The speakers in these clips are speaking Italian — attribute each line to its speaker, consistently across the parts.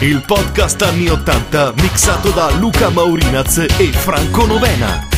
Speaker 1: Il podcast anni 80 mixato da Luca Maurinaz e Franco Novena.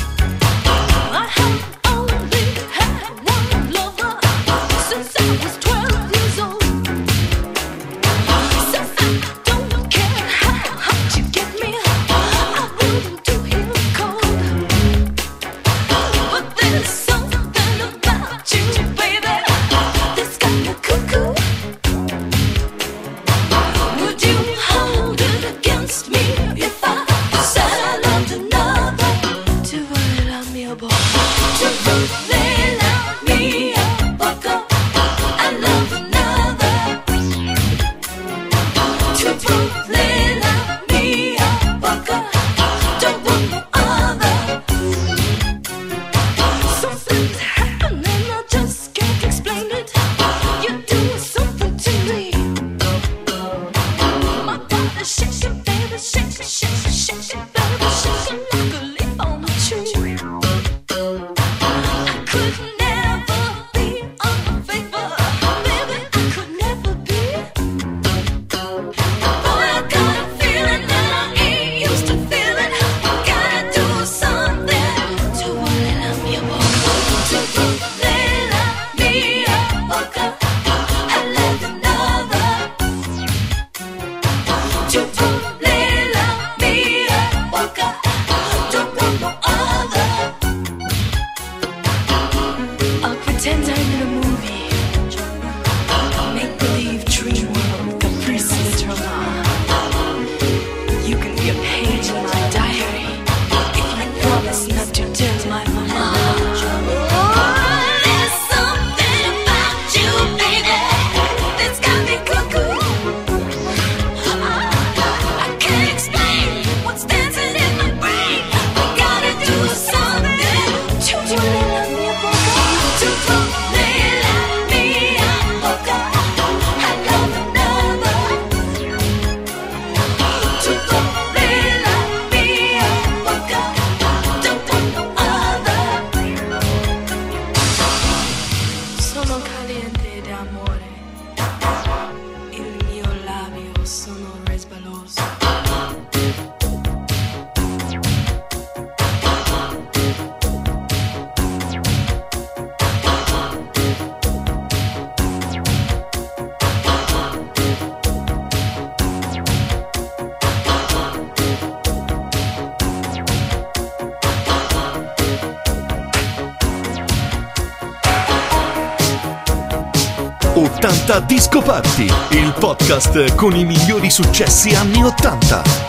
Speaker 1: 80 Disco Party, il podcast con i migliori successi anni 80.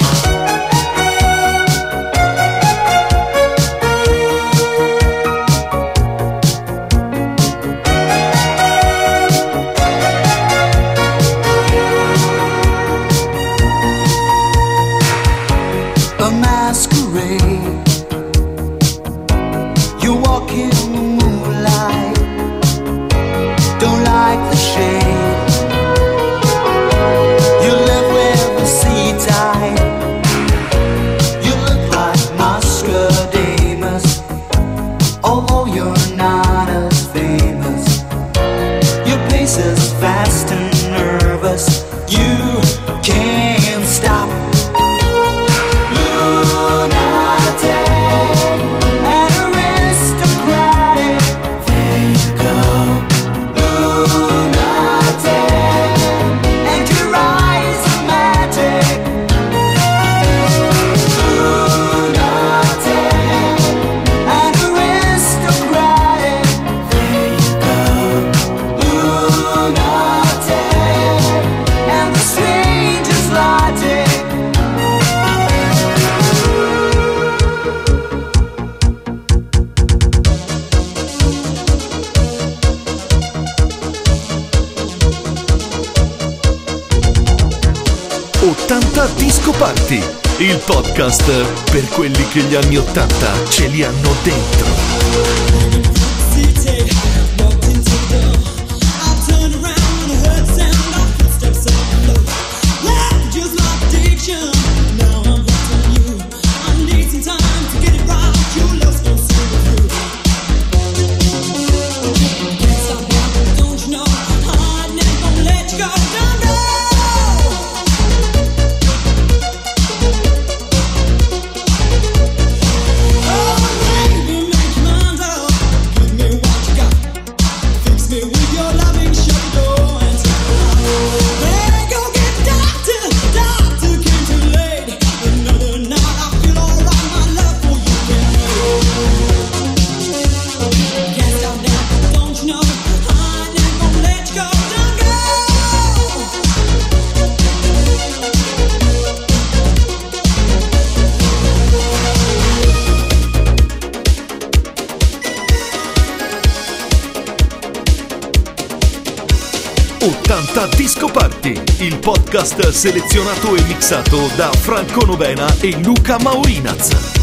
Speaker 1: Il podcast per quelli che gli anni Ottanta ce li hanno dentro. Podcast selezionato e mixato da Franco Novena e Luca Maurinaz.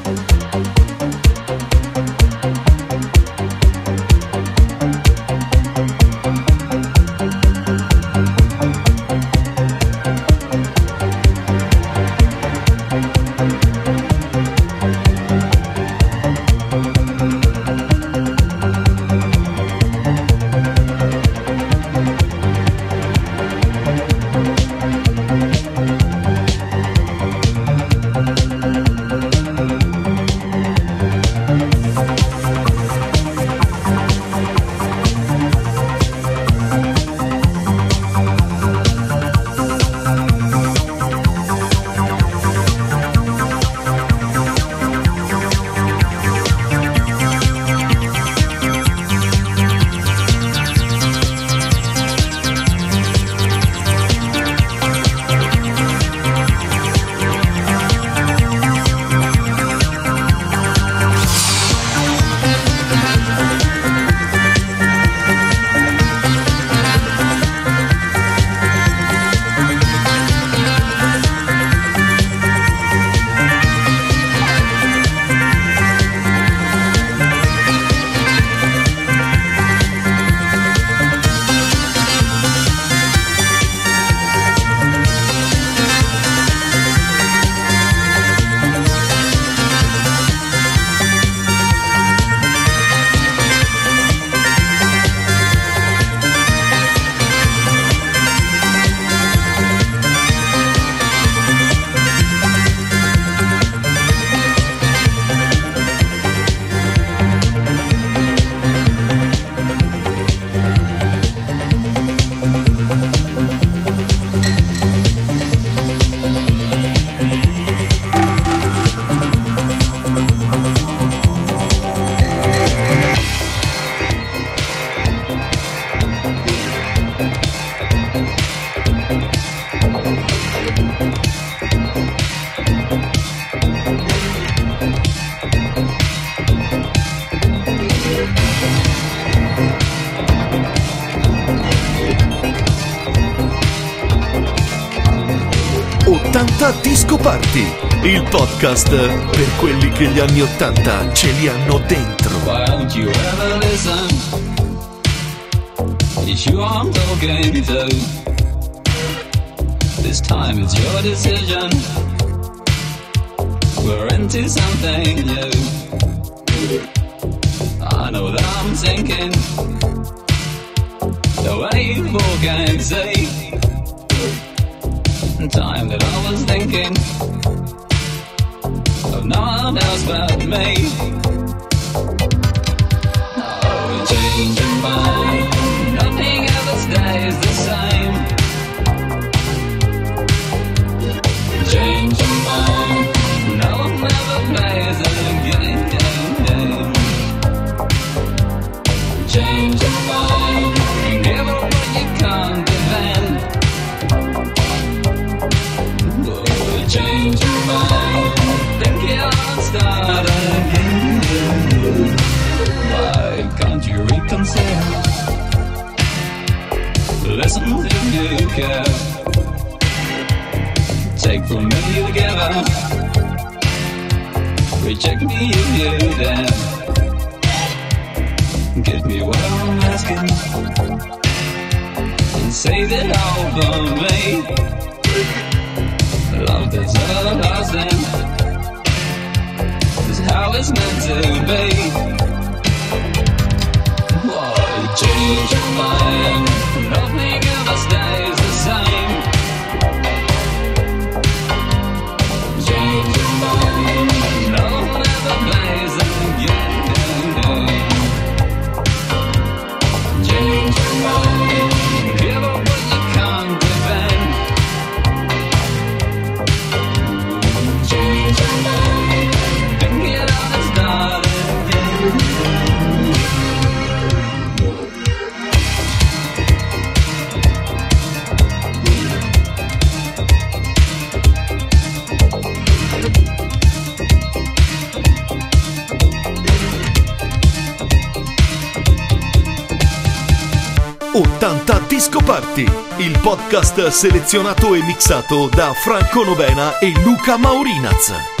Speaker 1: Party, il podcast per quelli che gli anni 80 ce li hanno dentro.
Speaker 2: Why don't you ever listen? It's you I'm talking to. This time it's your decision. We're into something new. I know that I'm thinking the way you can see. Time that I was thinking of no one else but me. Oh, change your mind. Nothing ever stays the same. Reject me if you dare. Give me what I'm asking. And save it all for me. Love that's everlasting is how it's meant to be. Why change your mind? Nothing ever stays the same. Change your mind.
Speaker 1: Party, il podcast selezionato e mixato da Franco Novena e Luca Maurinaz.